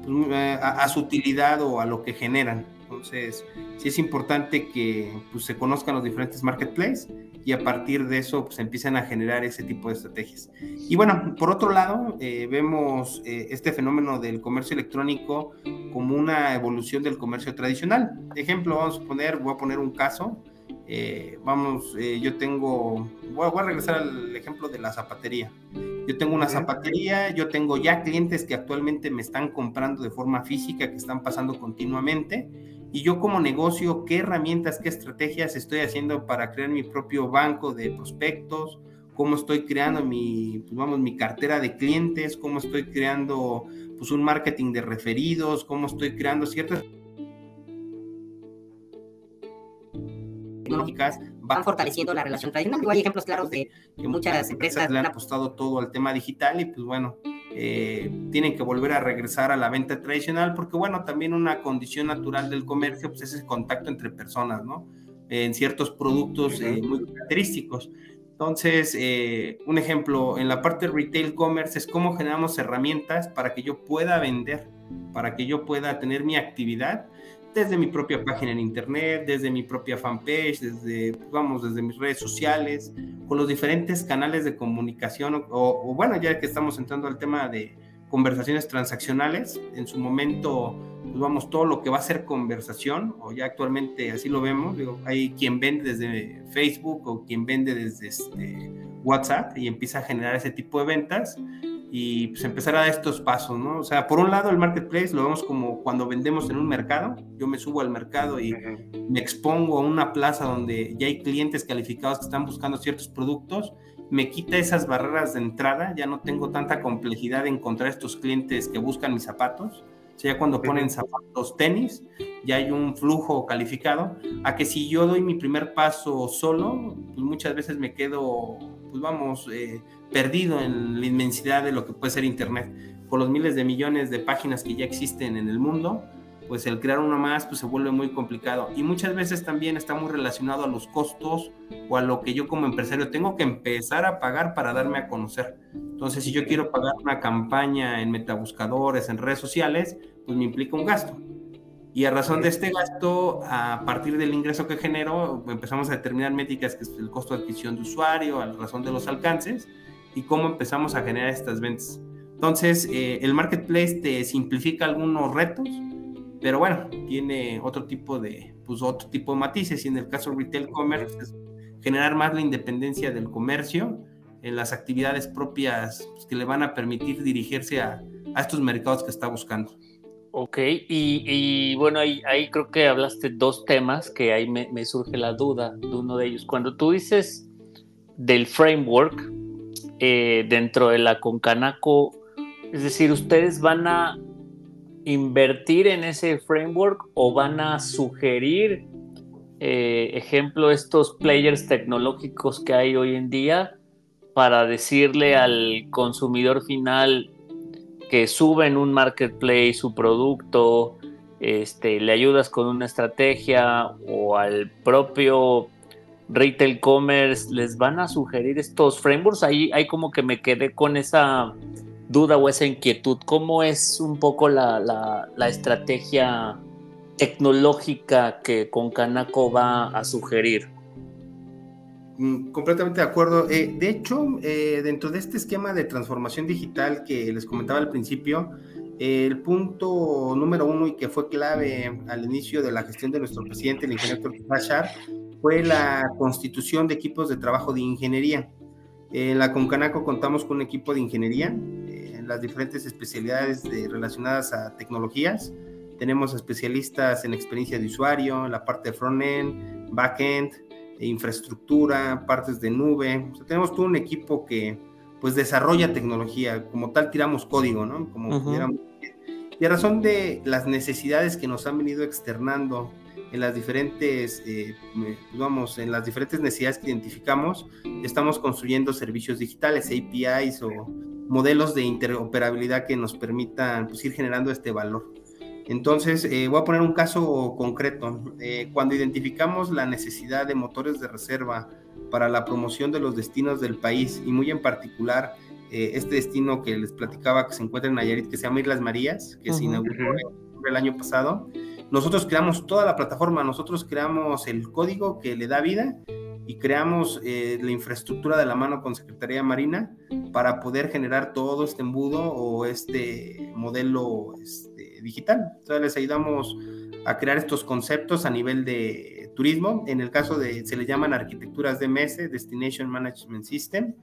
pues, a, su utilidad o a lo que generan. Entonces, sí es importante que pues, se conozcan los diferentes marketplaces y a partir de eso pues empiezan a generar ese tipo de estrategias. Y bueno, por otro lado, eh, vemos eh, este fenómeno del comercio electrónico como una evolución del comercio tradicional. Ejemplo, vamos a poner, voy a poner un caso. Eh, vamos, yo tengo, voy a, regresar al ejemplo de la zapatería. Yo tengo una zapatería, yo tengo ya clientes que actualmente me están comprando de forma física, que están pasando continuamente y yo como negocio, qué herramientas, qué estrategias estoy haciendo para crear mi propio banco de prospectos, cómo estoy creando mi, pues vamos, mi cartera de clientes, cómo estoy creando pues un marketing de referidos, cómo estoy creando ciertas tecnológicas van fortaleciendo la relación tradicional. hay ejemplos claros de que muchas empresas le han apostado todo al tema digital y pues bueno, eh, tienen que volver a regresar a la venta tradicional porque bueno, también una condición natural del comercio pues es el contacto entre personas, ¿no? En ciertos productos eh, muy característicos. Entonces, eh, un ejemplo, en la parte de retail commerce es cómo generamos herramientas para que yo pueda vender, para que yo pueda tener mi actividad desde mi propia página en internet, desde mi propia fanpage, desde, vamos, desde mis redes sociales, con los diferentes canales de comunicación, o, bueno, ya que estamos entrando al tema de conversaciones transaccionales, en su momento, pues vamos, todo lo que va a ser conversación, o ya actualmente así lo vemos, hay quien vende desde Facebook o quien vende desde este, WhatsApp y empieza a generar ese tipo de ventas y pues empezar a dar estos pasos, ¿no? O sea, por un lado el marketplace lo vemos como cuando vendemos en un mercado, yo me subo al mercado y me expongo a una plaza donde ya hay clientes calificados que están buscando ciertos productos, me quita esas barreras de entrada, ya no tengo tanta complejidad de encontrar estos clientes que buscan mis zapatos, o sea, ya cuando ponen zapatos tenis, ya hay un flujo calificado, a que si yo doy mi primer paso solo, pues muchas veces me quedo, pues vamos, eh, perdido en la inmensidad de lo que puede ser Internet. Con los miles de millones de páginas que ya existen en el mundo, pues el crear una más pues se vuelve muy complicado y muchas veces también está muy relacionado a los costos o a lo que yo como empresario tengo que empezar a pagar para darme a conocer. Entonces, si yo quiero pagar una campaña en metabuscadores, en redes sociales, pues me implica un gasto. Y a razón de este gasto, a partir del ingreso que genero, empezamos a determinar métricas que es el costo de adquisición de usuario, a razón de los alcances, y cómo empezamos a generar estas ventas. Entonces, eh, el marketplace te simplifica algunos retos, pero bueno, tiene otro tipo de, pues otro tipo de matices. Y en el caso retail commerce, es generar más la independencia del comercio en las actividades propias pues, que le van a permitir dirigirse a, a, estos mercados que está buscando. Ok, y, bueno, ahí, creo que hablaste dos temas que ahí me, me surge la duda de uno de ellos. Cuando tú dices del framework, eh, dentro de la Concanaco, es decir, ustedes van a invertir en ese framework o van a sugerir, eh, ejemplo, estos players tecnológicos que hay hoy en día para decirle al consumidor final que sube en un marketplace su producto, este, le ayudas con una estrategia o al propio retail commerce, les van a sugerir estos frameworks. Ahí, hay como que me quedé con esa duda o esa inquietud. ¿Cómo es un poco la, estrategia tecnológica que con Canaco va a sugerir? Mm, completamente de acuerdo. Eh, de hecho, eh, dentro de este esquema de transformación digital que les comentaba al principio, el punto número uno y que fue clave al inicio de la gestión de nuestro presidente, el ingeniero Bashar, fue la constitución de equipos de trabajo de ingeniería. En la Concanaco contamos con un equipo de ingeniería eh, en las diferentes especialidades relacionadas a tecnologías. Tenemos especialistas en experiencia de usuario, en la parte front-end, back-end, infraestructura, partes de nube. tenemos todo un equipo que pues desarrolla tecnología, como tal tiramos código, ¿no? Como Y a razón de las necesidades que nos han venido externando en las diferentes, eh, vamos, en las diferentes necesidades que identificamos, estamos construyendo servicios digitales, APIs o modelos de interoperabilidad que nos permitan pues, ir generando este valor. Entonces, eh, voy a poner un caso concreto. Eh, cuando identificamos la necesidad de motores de reserva para la promoción de los destinos del país y muy en particular este destino que les platicaba que se encuentra en Nayarit, que se llama Islas Marías, que se inauguró el año pasado, nosotros creamos toda la plataforma, nosotros creamos el código que le da vida y creamos eh, la infraestructura de la mano con Secretaría Marina para poder generar todo este embudo o este modelo este, digital. Entonces les ayudamos a crear estos conceptos a nivel de turismo. En el caso de, se le llaman arquitecturas DMS, Destination Management System.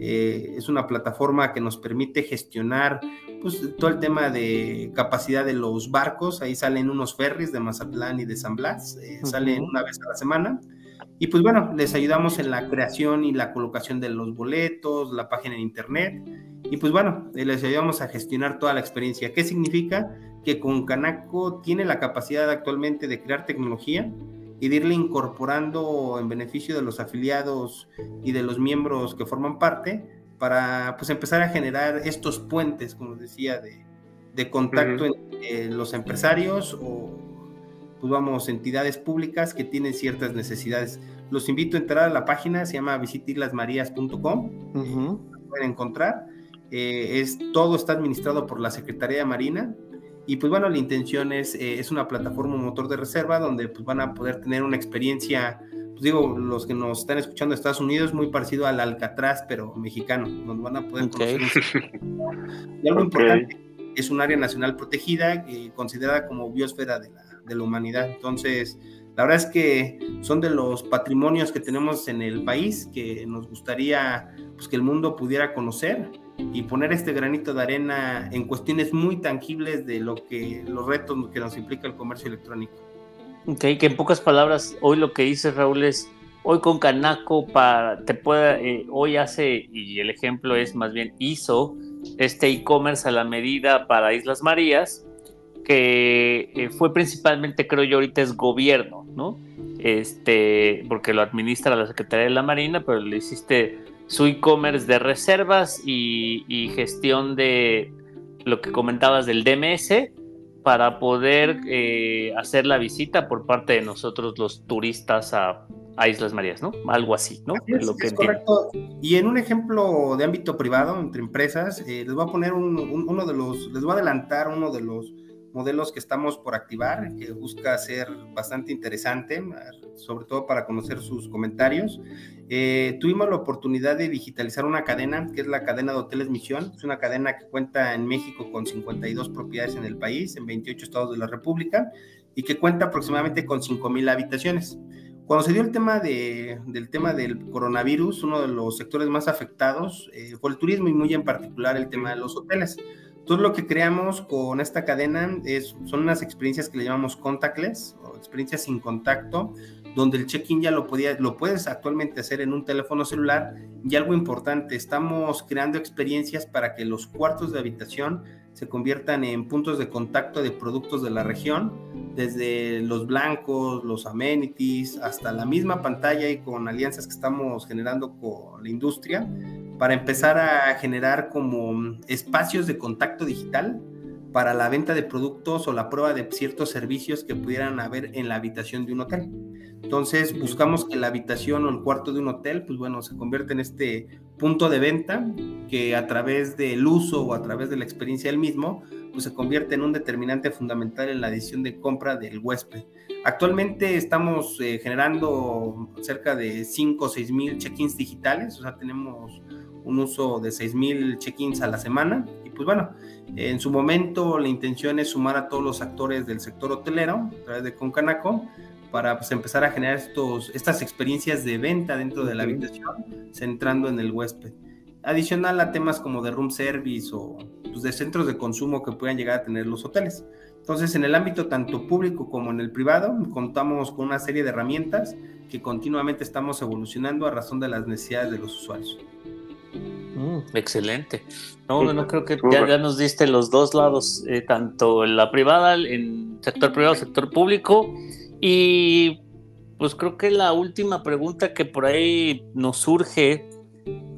Eh, es una plataforma que nos permite gestionar pues, todo el tema de capacidad de los barcos. Ahí salen unos ferries de Mazatlán y de San Blas, eh, salen una vez a la semana. Y pues bueno, les ayudamos en la creación y la colocación de los boletos, la página en internet. Y pues bueno, les ayudamos a gestionar toda la experiencia. ¿Qué significa? Que con Canaco tiene la capacidad actualmente de crear tecnología y de irle incorporando en beneficio de los afiliados y de los miembros que forman parte para pues empezar a generar estos puentes, como decía, de, de contacto entre los empresarios o pues vamos, entidades públicas que tienen ciertas necesidades. Los invito a entrar a la página, se llama visitiglasmarías.com, pueden encontrar. Eh, es, todo está administrado por la Secretaría de Marina y pues bueno, la intención es, eh, es una plataforma motor de reserva donde pues van a poder tener una experiencia, pues digo, los que nos están escuchando de Estados Unidos, muy parecido al Alcatraz, pero mexicano, nos van a poder conocer. y algo importante, es un área nacional protegida, eh, considerada como biosfera de la, de la humanidad. Entonces, la verdad es que son de los patrimonios que tenemos en el país que nos gustaría pues, que el mundo pudiera conocer y poner este granito de arena en cuestiones muy tangibles de lo que los retos que nos implica el comercio electrónico. Ok, que en pocas palabras, hoy lo que dice Raúl es, hoy con Canaco para, te pueda, eh, hoy hace, y el ejemplo es más bien hizo este e-commerce a la medida para Islas Marías, que eh, fue principalmente, creo yo, ahorita es gobierno, ¿no? Este, porque lo administra la Secretaría de la Marina, pero le hiciste su e-commerce de reservas y, gestión de lo que comentabas del DMS para poder eh, hacer la visita por parte de nosotros los turistas a, Islas Marías, ¿no? Algo así, ¿no? lo que correcto. Y en un ejemplo de ámbito privado, entre empresas, eh, les voy a poner uno de los, les voy a adelantar uno de los modelos que estamos por activar, que busca ser bastante interesante, sobre todo para conocer sus comentarios. Eh, tuvimos la oportunidad de digitalizar una cadena, que es la cadena de Hoteles Misión. Es una cadena que cuenta en México con 52 propiedades en el país, en 28 estados de la República, y que cuenta aproximadamente con 5.000 habitaciones. Cuando se dio el tema de, del tema del coronavirus, uno de los sectores más afectados eh, fue el turismo y muy en particular el tema de los hoteles. Todo lo que creamos con esta cadena es, son unas experiencias que le llamamos contactless o experiencias sin contacto, donde el check-in ya lo, podía, lo puedes actualmente hacer en un teléfono celular. Y algo importante, estamos creando experiencias para que los cuartos de habitación se conviertan en puntos de contacto de productos de la región, desde los blancos, los amenities, hasta la misma pantalla y con alianzas que estamos generando con la industria para empezar a generar como espacios de contacto digital para la venta de productos o la prueba de ciertos servicios que pudieran haber en la habitación de un hotel. Entonces buscamos que la habitación o el cuarto de un hotel, pues bueno, se convierta en este punto de venta que a través del uso o a través de la experiencia del mismo, pues se convierte en un determinante fundamental en la decisión de compra del huésped. Actualmente estamos eh, generando cerca de 5 o 6 mil check-ins digitales, o sea, tenemos un uso de 6.000 check-ins a la semana. Y pues bueno, en su momento la intención es sumar a todos los actores del sector hotelero a través de Concanaco para pues, empezar a generar estos, estas experiencias de venta dentro de la habitación, centrando en el huésped. Adicional a temas como de room service o pues, de centros de consumo que puedan llegar a tener los hoteles. Entonces, en el ámbito tanto público como en el privado, contamos con una serie de herramientas que continuamente estamos evolucionando a razón de las necesidades de los usuarios. Mm, excelente. No, no, creo que ya, nos diste los dos lados, eh, tanto en la privada, en sector privado, sector público. Y pues creo que la última pregunta que por ahí nos surge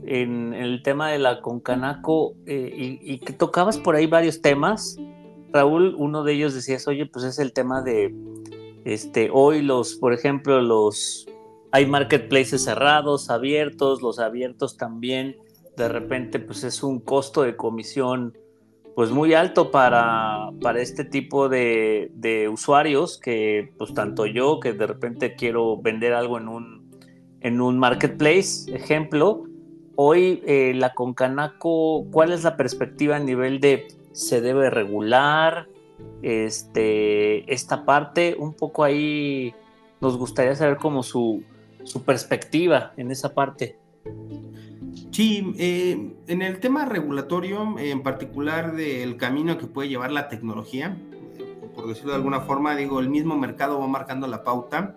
en, el tema de la Concanaco eh, y, y, que tocabas por ahí varios temas. Raúl, uno de ellos decías, oye, pues es el tema de, este, hoy los, por ejemplo, los, hay marketplaces cerrados, abiertos, los abiertos también de repente pues es un costo de comisión pues muy alto para, para este tipo de, usuarios que pues tanto yo que de repente quiero vender algo en un, en un marketplace, ejemplo, hoy eh, la Concanaco, ¿cuál es la perspectiva a nivel de se debe regular este, esta parte? Un poco ahí nos gustaría saber como su, su perspectiva en esa parte. Sí, eh, en el tema regulatorio, en particular del camino que puede llevar la tecnología, por decirlo de alguna forma, digo, el mismo mercado va marcando la pauta.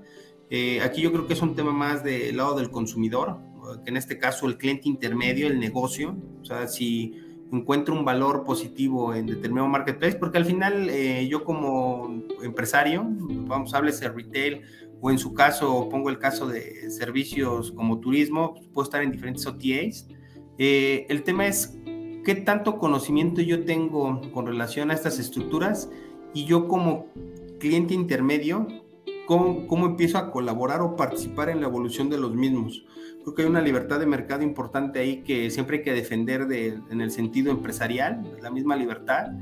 Eh, aquí yo creo que es un tema más del lado del consumidor, que en este caso el cliente intermedio, el negocio, o sea, si encuentro un valor positivo en determinado marketplace, porque al final eh, yo como empresario, vamos, a hablar de retail, o en su caso, pongo el caso de servicios como turismo, puedo estar en diferentes OTAs. Eh, el tema es qué tanto conocimiento yo tengo con relación a estas estructuras y yo como cliente intermedio, cómo, cómo empiezo a colaborar o participar en la evolución de los mismos. Creo que hay una libertad de mercado importante ahí que siempre hay que defender de, en el sentido empresarial, la misma libertad,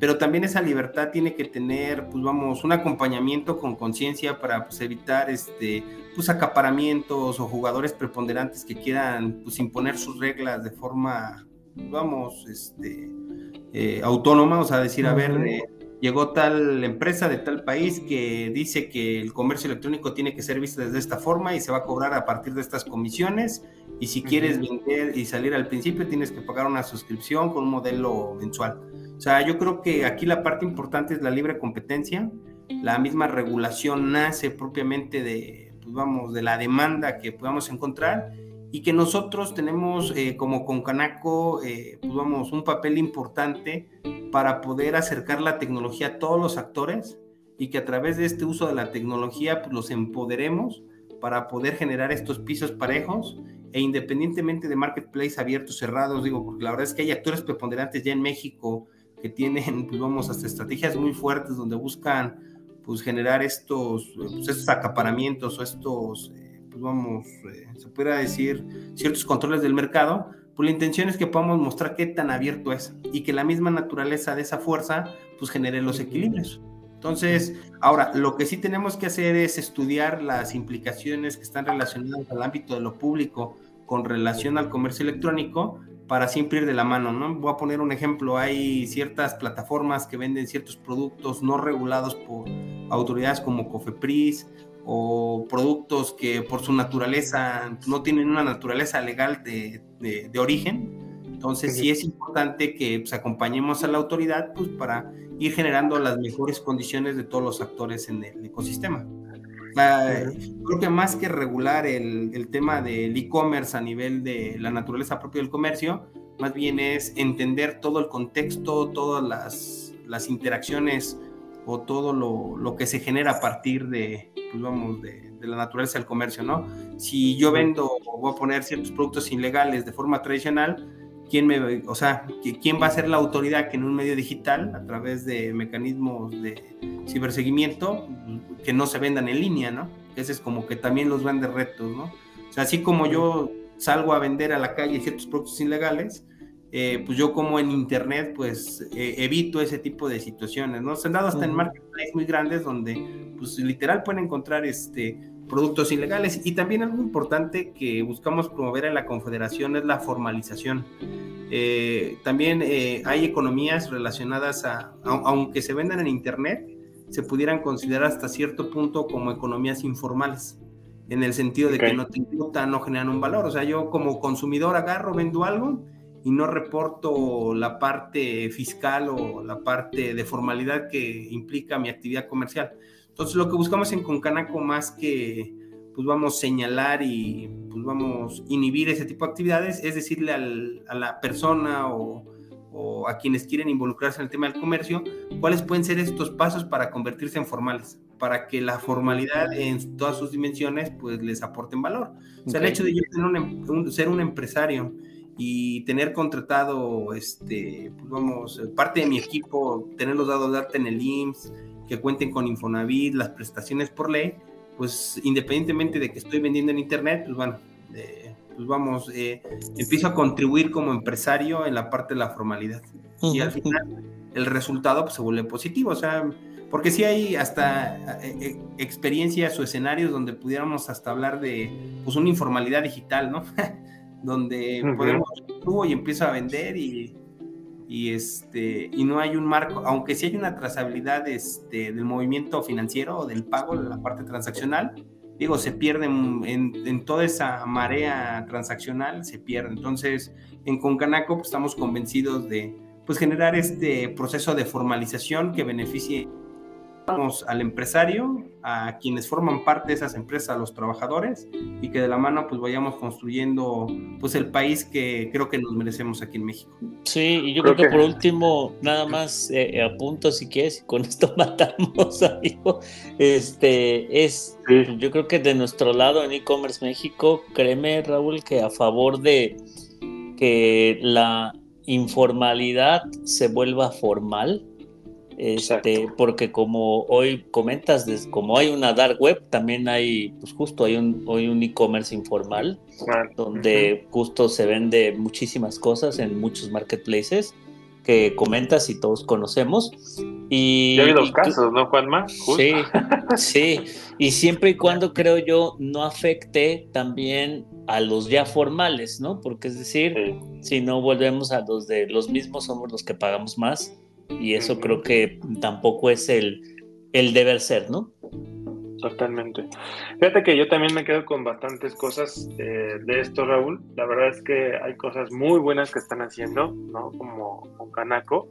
pero también esa libertad tiene que tener, pues vamos, un acompañamiento con conciencia para pues, evitar este, pues, acaparamientos o jugadores preponderantes que quieran pues, imponer sus reglas de forma, vamos, este, eh, autónoma, o sea, decir, a ver, eh, llegó tal empresa de tal país que dice que el comercio electrónico tiene que ser visto desde esta forma y se va a cobrar a partir de estas comisiones. Y si quieres vender y salir al principio, tienes que pagar una suscripción con un modelo mensual. O sea, yo creo que aquí la parte importante es la libre competencia. La misma regulación nace propiamente de, pues vamos, de la demanda que podamos encontrar y que nosotros tenemos eh, como Concanaco, eh, pues vamos, un papel importante para poder acercar la tecnología a todos los actores y que a través de este uso de la tecnología pues, los empoderemos para poder generar estos pisos parejos e independientemente de marketplace abiertos, cerrados, digo, porque la verdad es que hay actores preponderantes ya en México que tienen, pues vamos, hasta estrategias muy fuertes donde buscan, pues, generar estos, pues, estos acaparamientos o estos, eh, pues vamos, eh, se pudiera decir, ciertos controles del mercado, pues la intención es que podamos mostrar qué tan abierto es y que la misma naturaleza de esa fuerza pues genere los equilibrios. Entonces, ahora, lo que sí tenemos que hacer es estudiar las implicaciones que están relacionadas al ámbito de lo público con relación al comercio electrónico para siempre ir de la mano, ¿no? Voy a poner un ejemplo, hay ciertas plataformas que venden ciertos productos no regulados por autoridades como Cofepris o productos que por su naturaleza no tienen una naturaleza legal de, de, origen. Entonces sí es importante que pues, acompañemos a la autoridad pues, para ir generando las mejores condiciones de todos los actores en el ecosistema. Creo que más que regular el, el tema del e-commerce a nivel de la naturaleza propia del comercio, más bien es entender todo el contexto, todas las, las interacciones o todo lo, lo, que se genera a partir de, pues vamos, de, de, la naturaleza del comercio, ¿no? Si yo vendo o voy a poner ciertos productos ilegales de forma tradicional, ¿quién me, o sea, quién va a ser la autoridad que en un medio digital, a través de mecanismos de ciberseguimiento, que no se vendan en línea, ¿no? Ese es como que también los grandes retos, ¿no? O sea, así como yo salgo a vender a la calle ciertos productos ilegales, eh, pues yo como en internet, pues eh, evito ese tipo de situaciones, ¿no? Se han dado hasta en marketplaces muy grandes donde, pues literal pueden encontrar este productos ilegales. Y también algo importante que buscamos promover en la Confederación es la formalización. Eh, también hay economías relacionadas a, aunque se vendan en internet, se pudieran considerar hasta cierto punto como economías informales en el sentido de que no tributan, no generan un valor. O sea, yo como consumidor agarro, vendo algo y no reporto la parte fiscal o la parte de formalidad que implica mi actividad comercial. Entonces, lo que buscamos en Concanaco más que pues vamos a señalar y pues vamos a inhibir ese tipo de actividades, es decirle a la persona o, o, a quienes quieren involucrarse en el tema del comercio, cuáles pueden ser estos pasos para convertirse en formales, para que la formalidad en todas sus dimensiones pues les aporten valor. O sea, el hecho de yo em, ser un empresario y tener contratado, este, pues vamos, parte de mi equipo, tenerlos dados de alta en el IMSS, que cuenten con Infonavit, las prestaciones por ley, pues independientemente de que estoy vendiendo en Internet, pues bueno, eh, pues vamos, eh, empiezo a contribuir como empresario en la parte de la formalidad. Y al final el resultado pues, se vuelve positivo, o sea, porque sí hay hasta eh, experiencias o escenarios donde pudiéramos hasta hablar de pues una informalidad digital, ¿no? donde podemos y empiezo a vender y, y, este, y no hay un marco, aunque sí hay una trazabilidad este, del movimiento financiero o del pago, la parte transaccional, digo, se pierde en, toda esa marea transaccional, se pierde. Entonces, en Concanaco pues, estamos convencidos de pues, generar este proceso de formalización que beneficie al empresario, a quienes forman parte de esas empresas, a los trabajadores, y que de la mano pues vayamos construyendo pues el país que creo que nos merecemos aquí en México. Sí, y yo creo, que, por último, nada más eh, apunto si quieres, y con esto matamos, amigo. Este es, yo creo que de nuestro lado en e-commerce México, créeme, Raúl, que a favor de que la informalidad se vuelva formal, este, porque como hoy comentas, como hay una dark web, también hay, pues justo hay un, hoy un e-commerce informal, donde justo se vende muchísimas cosas en muchos marketplaces que comentas y todos conocemos. Y, ya ha habido casos, ¿no, Juanma? Sí, sí. Y siempre y cuando creo yo no afecte también a los ya formales, ¿no? Porque es decir, si no volvemos a los de los mismos, somos los que pagamos más y eso creo que tampoco es el, el deber ser, ¿no? Totalmente. Fíjate que yo también me quedo con bastantes cosas eh, de esto, Raúl. La verdad es que hay cosas muy buenas que están haciendo, ¿no? Como con Canaco.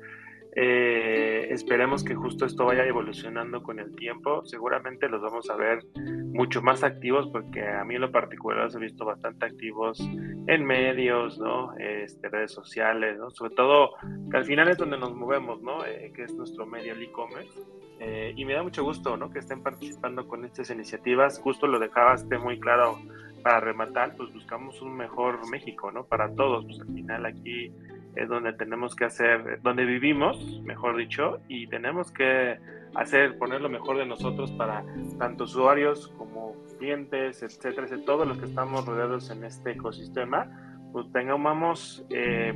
Eh, esperemos que justo esto vaya evolucionando con el tiempo. Seguramente los vamos a ver mucho más activos porque a mí en lo particular los he visto bastante activos en medios, ¿no? Este, redes sociales, ¿no? Sobre todo que al final es donde nos movemos, ¿no? Eh, que es nuestro medio el e-commerce. Eh, y me da mucho gusto, ¿no? Que estén participando con estas iniciativas. Justo lo dejabaste muy claro para rematar, pues buscamos un mejor México, ¿no? Para todos. Pues al final aquí es donde tenemos que hacer, donde vivimos, mejor dicho, y tenemos que hacer, poner lo mejor de nosotros para tanto usuarios como clientes, etcétera, todos los que estamos rodeados en este ecosistema, pues tengamos eh,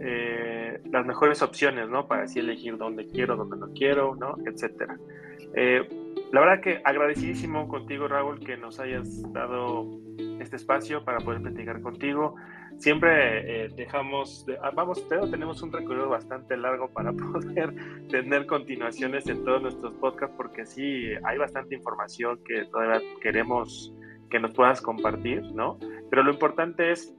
eh, las mejores opciones, ¿no? Para así elegir dónde quiero, dónde no quiero, ¿no? Etcétera. Eh, la verdad que agradecidísimo contigo, Raúl, que nos hayas dado este espacio para poder platicar contigo siempre eh, dejamos, ah, vamos, pero tenemos un recorrido bastante largo para poder tener continuaciones en todos nuestros podcasts, porque sí, hay bastante información que todavía queremos que nos puedas compartir, ¿no? Pero lo importante es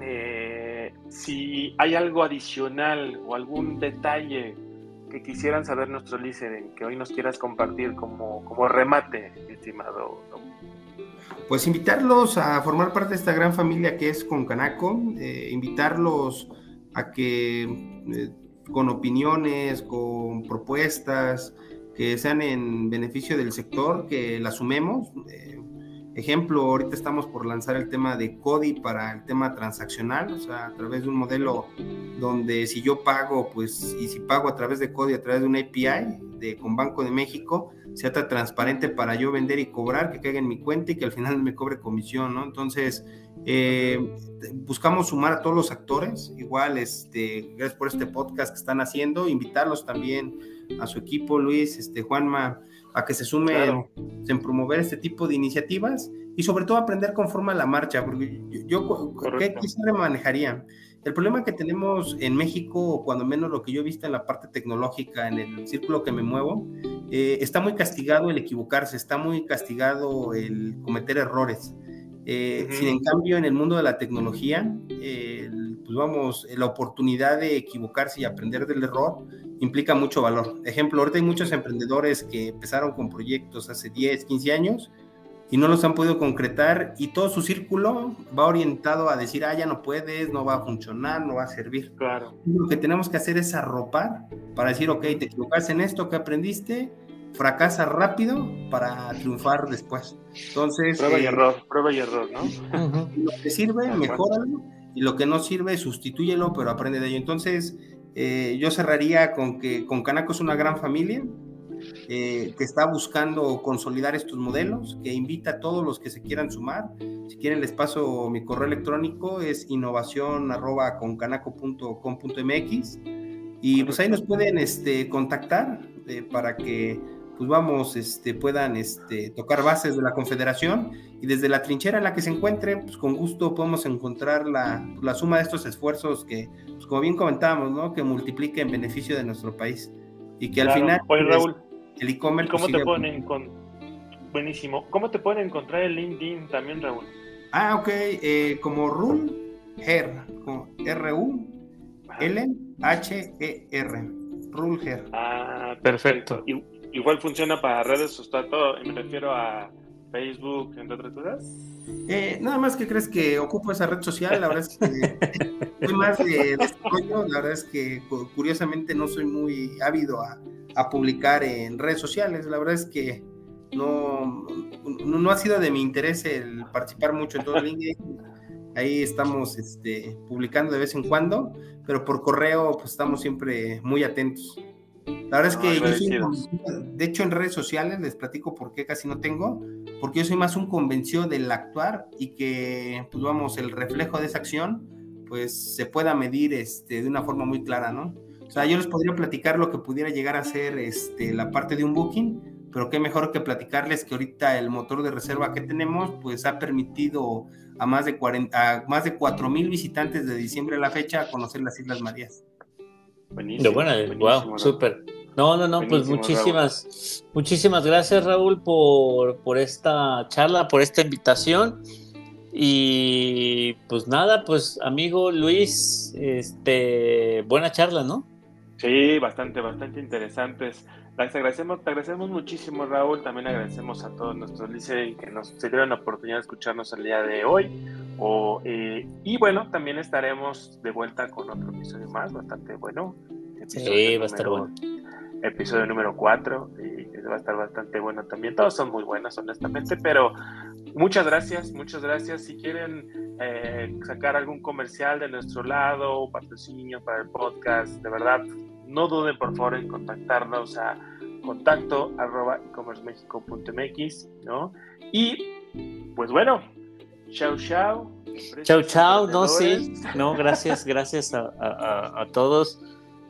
eh, si hay algo adicional o algún detalle que quisieran saber nuestro líder, que hoy nos quieras compartir como, como remate, estimado pues invitarlos a formar parte de esta gran familia que es Concanaco, eh, invitarlos a que eh, con opiniones, con propuestas que sean en beneficio del sector, que la sumemos. Eh, ejemplo, ahorita estamos por lanzar el tema de CODI para el tema transaccional, o sea, a través de un modelo donde si yo pago, pues, y si pago a través de CODI, a través de una API de, con Banco de México, sea tan transparente para yo vender y cobrar, que caiga en mi cuenta y que al final me cobre comisión, ¿no? Entonces, eh, buscamos sumar a todos los actores, igual, este, gracias por este podcast que están haciendo, invitarlos también a su equipo, Luis, este, Juanma, a que se sumen en promover este tipo de iniciativas y sobre todo aprender conforme a la marcha, porque yo, ¿qué, ¿qué se manejaría? El problema que tenemos en México, cuando menos lo que yo he visto en la parte tecnológica, en el círculo que me muevo, eh, está muy castigado el equivocarse, está muy castigado el cometer errores. Eh, sin en cambio, en el mundo de la tecnología, pues vamos, la oportunidad de equivocarse y aprender del error implica mucho valor. Ejemplo, ahorita hay muchos emprendedores que empezaron con proyectos hace 10, 15 años y no los han podido concretar y todo su círculo va orientado a decir, ah, ya no puedes, no va a funcionar, no va a servir. Claro. lo que tenemos que hacer es arropar para decir, ok, te equivocaste en esto, que aprendiste? Fracasa rápido para triunfar después. Entonces... Prueba y eh, error, prueba y error, ¿no? Lo que sirve, mejóralo, y lo que no sirve, sustitúyelo, pero aprende de ello. Entonces, eh, yo cerraría con que con Canaco es una gran familia, eh, que está buscando consolidar estos modelos, que invita a todos los que se quieran sumar. Si quieren les paso mi correo electrónico, es innovación.concanaco.com.mx y pues ahí nos pueden este, contactar eh, para que pues vamos, este, puedan este, tocar bases de la Confederación y desde la trinchera en la que se encuentren, pues con gusto podemos encontrar la, la suma de estos esfuerzos que, pues como bien comentábamos, ¿no? que multiplique en beneficio de nuestro país y que al final Oye, Raúl, el e-commerce... ¿cómo te pueden con... Buenísimo. ¿Cómo te pueden encontrar el LinkedIn también, Raúl? Ah, ok, eh, como Her, como R-U-L-H-E-R, Her. Ah, Perfecto. Igual funciona para redes sociales, todo, me refiero a Facebook, entre otras cosas. Eh, nada más que crees que ocupo esa red social, la verdad es que soy más de desarrollo, la verdad es que cu- curiosamente no soy muy ávido a, a publicar en redes sociales, la verdad es que no, no, no ha sido de mi interés el participar mucho en todo LinkedIn, ahí estamos este, publicando de vez en cuando, pero por correo pues estamos siempre muy atentos. La verdad es que yo soy, de hecho en redes sociales les platico por qué casi no tengo, porque yo soy más un convencido del actuar y que, pues vamos, el reflejo de esa acción, pues se pueda medir este, de una forma muy clara, ¿no? O sea, yo les podría platicar lo que pudiera llegar a ser este, la parte de un booking, pero qué mejor que platicarles que ahorita el motor de reserva que tenemos, pues ha permitido a más de 40, a más de 4 mil visitantes de diciembre a la fecha conocer las Islas Marías. De Buenísimo. buena, buenísimo, wow, Raúl. súper. No, no, no, pues muchísimas, muchísimas gracias Raúl por, por esta charla, por esta invitación. Y pues nada, pues amigo Luis, este, buena charla, ¿no? Sí, bastante, bastante interesantes. Les agradecemos, te agradecemos muchísimo, Raúl. También agradecemos a todos nuestros listeners que nos se dieron la oportunidad de escucharnos el día de hoy. O, eh, y bueno, también estaremos de vuelta con otro episodio más, bastante bueno. Sí, va a estar número- Episodio número 4, y va a estar bastante bueno también. Todos son muy buenos, honestamente, pero muchas gracias, muchas gracias. Si quieren eh, sacar algún comercial de nuestro lado, patrocinio para el podcast, de verdad, no duden por favor en contactarnos a contacto arroba ecommercemexico.mx, ¿no? Y pues bueno, chao chao. Chau, chau, no, sí, no, gracias, gracias a, a- a- a todos.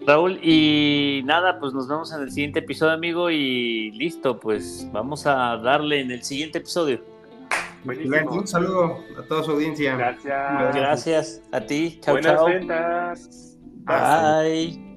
Raúl, y nada, pues nos vemos en el siguiente episodio, amigo, y listo, pues vamos a darle en el siguiente episodio. Buenísimo. Un saludo a toda su audiencia. Gracias. Gracias a ti, chao, Buenas chao. ventas. Bye.